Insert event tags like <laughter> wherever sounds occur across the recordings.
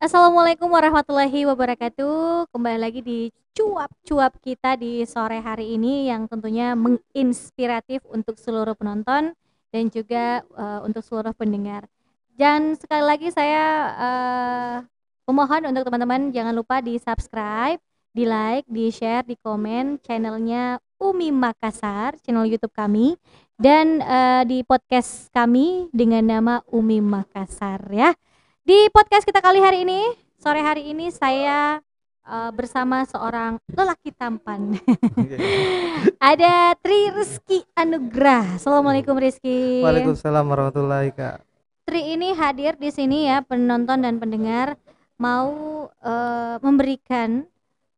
Assalamualaikum warahmatullahi wabarakatuh. Kembali lagi di cuap-cuap kita di sore hari ini yang tentunya menginspiratif untuk seluruh penonton dan juga uh, untuk seluruh pendengar. Dan sekali lagi saya uh, memohon untuk teman-teman jangan lupa di subscribe, di like, di share, di komen channelnya Umi Makassar, channel YouTube kami, dan uh, di podcast kami dengan nama Umi Makassar ya. Di podcast kita kali hari ini, sore hari ini saya uh, bersama seorang lelaki tampan. <laughs> Ada Tri Rizky Anugrah. Assalamualaikum Rizky. Waalaikumsalam warahmatullahi kak. Tri ini hadir di sini ya penonton dan pendengar mau uh, memberikan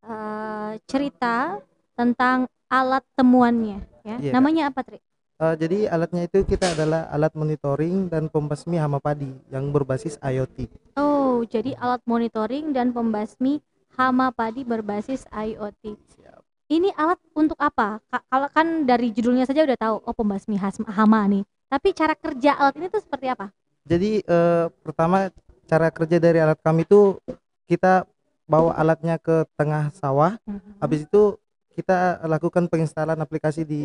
uh, cerita tentang alat temuannya ya. Yeah. Namanya apa Tri? Uh, jadi alatnya itu kita adalah alat monitoring dan pembasmi hama padi yang berbasis IoT. Oh, jadi alat monitoring dan pembasmi hama padi berbasis IoT. Siap. Ini alat untuk apa? Kalau kan dari judulnya saja udah tahu, oh pembasmi hama nih. Tapi cara kerja alat ini tuh seperti apa? Jadi uh, pertama cara kerja dari alat kami itu kita bawa alatnya ke tengah sawah. Mm -hmm. Habis itu kita lakukan penginstalan aplikasi di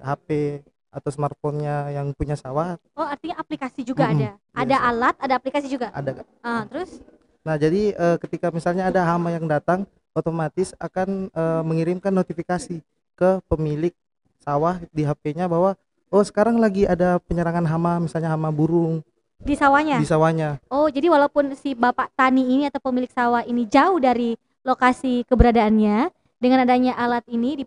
HP atau smartphone-nya yang punya sawah. Oh, artinya aplikasi juga hmm, ada. Ada alat, ada aplikasi juga. Ada. Ah, terus? Nah, jadi uh, ketika misalnya ada hama yang datang, otomatis akan uh, mengirimkan notifikasi ke pemilik sawah di HP-nya bahwa oh sekarang lagi ada penyerangan hama, misalnya hama burung di sawahnya. Di sawahnya. Oh, jadi walaupun si bapak tani ini atau pemilik sawah ini jauh dari lokasi keberadaannya, dengan adanya alat ini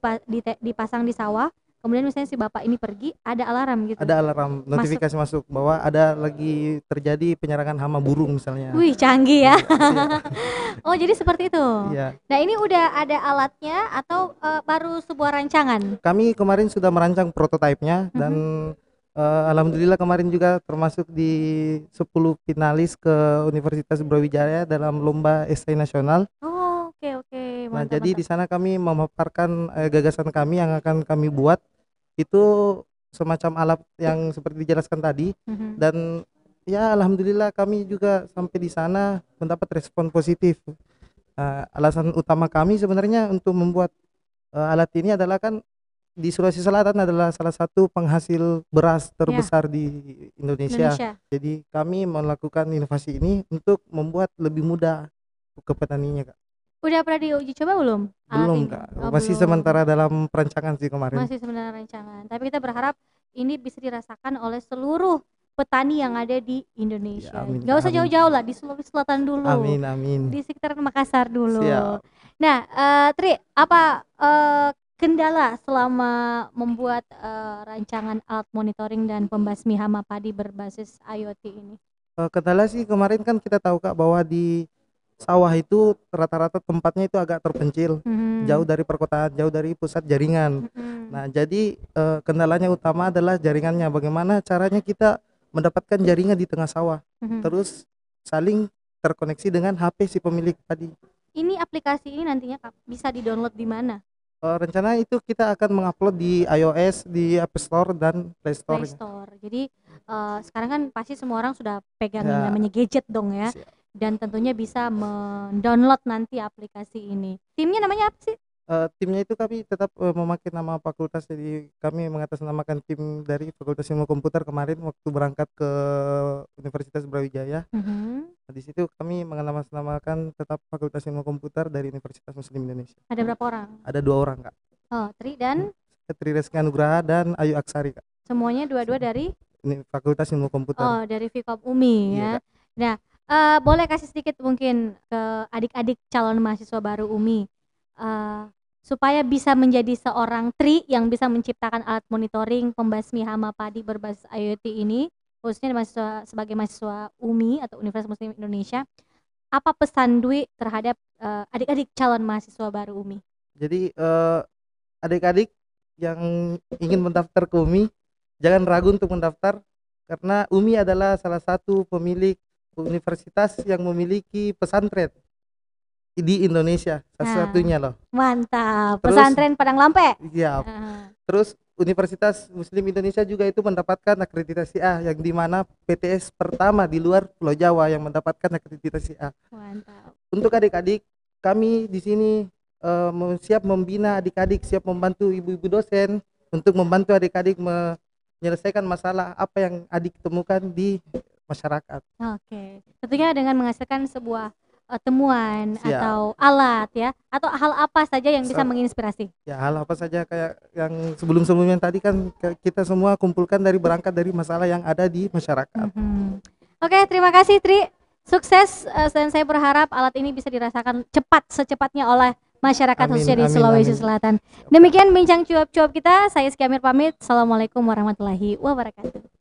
dipasang di sawah, kemudian misalnya si bapak ini pergi ada alarm gitu ada alarm notifikasi masuk, masuk bahwa ada lagi terjadi penyerangan hama burung misalnya wih canggih ya iya. <laughs> oh jadi seperti itu iya. nah ini udah ada alatnya atau uh, baru sebuah rancangan kami kemarin sudah merancang prototipenya dan. Uh, Alhamdulillah kemarin juga termasuk di 10 finalis ke Universitas Brawijaya dalam lomba esai nasional. Oh, Nah, jadi di sana kami memaparkan uh, gagasan kami yang akan kami buat itu semacam alat yang seperti dijelaskan tadi mm-hmm. dan ya alhamdulillah kami juga sampai di sana mendapat respon positif. Uh, alasan utama kami sebenarnya untuk membuat uh, alat ini adalah kan di Sulawesi Selatan adalah salah satu penghasil beras terbesar yeah. di Indonesia. Indonesia. Jadi kami melakukan inovasi ini untuk membuat lebih mudah ke petaninya, Kak. Udah pernah diuji coba belum? Belum kak, oh, masih belum. sementara dalam perancangan sih kemarin. Masih sementara rancangan, tapi kita berharap ini bisa dirasakan oleh seluruh petani yang ada di Indonesia. Ya, amin, Gak usah jauh-jauh lah di Sulawesi Selatan dulu. Amin amin. Di sekitar Makassar dulu. Siap. Nah, uh, Tri, apa uh, kendala selama membuat uh, rancangan alat monitoring dan pembasmi hama padi berbasis IoT ini? Uh, kendala sih kemarin kan kita tahu kak bahwa di sawah itu rata-rata tempatnya itu agak terpencil, hmm. jauh dari perkotaan, jauh dari pusat jaringan. Hmm. Nah, jadi uh, kendalanya utama adalah jaringannya. Bagaimana caranya kita mendapatkan jaringan di tengah sawah, hmm. terus saling terkoneksi dengan HP si pemilik tadi. Ini aplikasi ini nantinya bisa di-download di mana? Uh, rencana itu kita akan mengupload di iOS, di App Store dan Play Store. Play Store. Jadi uh, sekarang kan pasti semua orang sudah pegang ya. namanya gadget dong ya. Siap dan tentunya bisa mendownload nanti aplikasi ini. Timnya namanya apa sih? Uh, timnya itu kami tetap uh, memakai nama fakultas jadi kami mengatasnamakan tim dari Fakultas Ilmu Komputer kemarin waktu berangkat ke Universitas Brawijaya. Uh mm-hmm. -huh. nah, di situ kami mengatasnamakan tetap Fakultas Ilmu Komputer dari Universitas Muslim Indonesia. Ada berapa orang? Ada dua orang kak. Oh, Tri dan? Tri Reski Anugraha dan Ayu Aksari kak. Semuanya dua-dua dari? Ini Fakultas Ilmu Komputer. Oh, dari Vkom Umi iya, ya. Kak. Nah, uh, boleh kasih sedikit mungkin ke adik-adik calon mahasiswa baru UMI uh, supaya bisa menjadi seorang tri yang bisa menciptakan alat monitoring pembasmi hama padi berbasis IoT ini khususnya mahasiswa sebagai mahasiswa UMI atau Universitas Muslim Indonesia apa pesan Dwi terhadap uh, adik-adik calon mahasiswa baru UMI? Jadi uh, adik-adik yang ingin mendaftar ke UMI jangan ragu untuk mendaftar karena UMI adalah salah satu pemilik universitas yang memiliki pesantren di Indonesia salah nah, satunya loh mantap Terus, pesantren Padang Lampe iya uh. Terus Universitas Muslim Indonesia juga itu mendapatkan akreditasi A yang di mana PTS pertama di luar Pulau Jawa yang mendapatkan akreditasi A. Mantap. Untuk adik-adik kami di sini uh, siap membina adik-adik, siap membantu ibu-ibu dosen untuk membantu adik-adik menyelesaikan masalah apa yang adik temukan di masyarakat. Oke, tentunya dengan menghasilkan sebuah uh, temuan Siap. atau alat ya atau hal apa saja yang bisa menginspirasi ya hal apa saja kayak yang sebelum-sebelumnya tadi kan kita semua kumpulkan dari berangkat dari masalah yang ada di masyarakat mm-hmm. oke terima kasih Tri sukses uh, dan saya berharap alat ini bisa dirasakan cepat secepatnya oleh masyarakat amin, khususnya di amin, Sulawesi amin. Selatan demikian bincang cuap-cuap kita saya Skiamir pamit assalamualaikum warahmatullahi wabarakatuh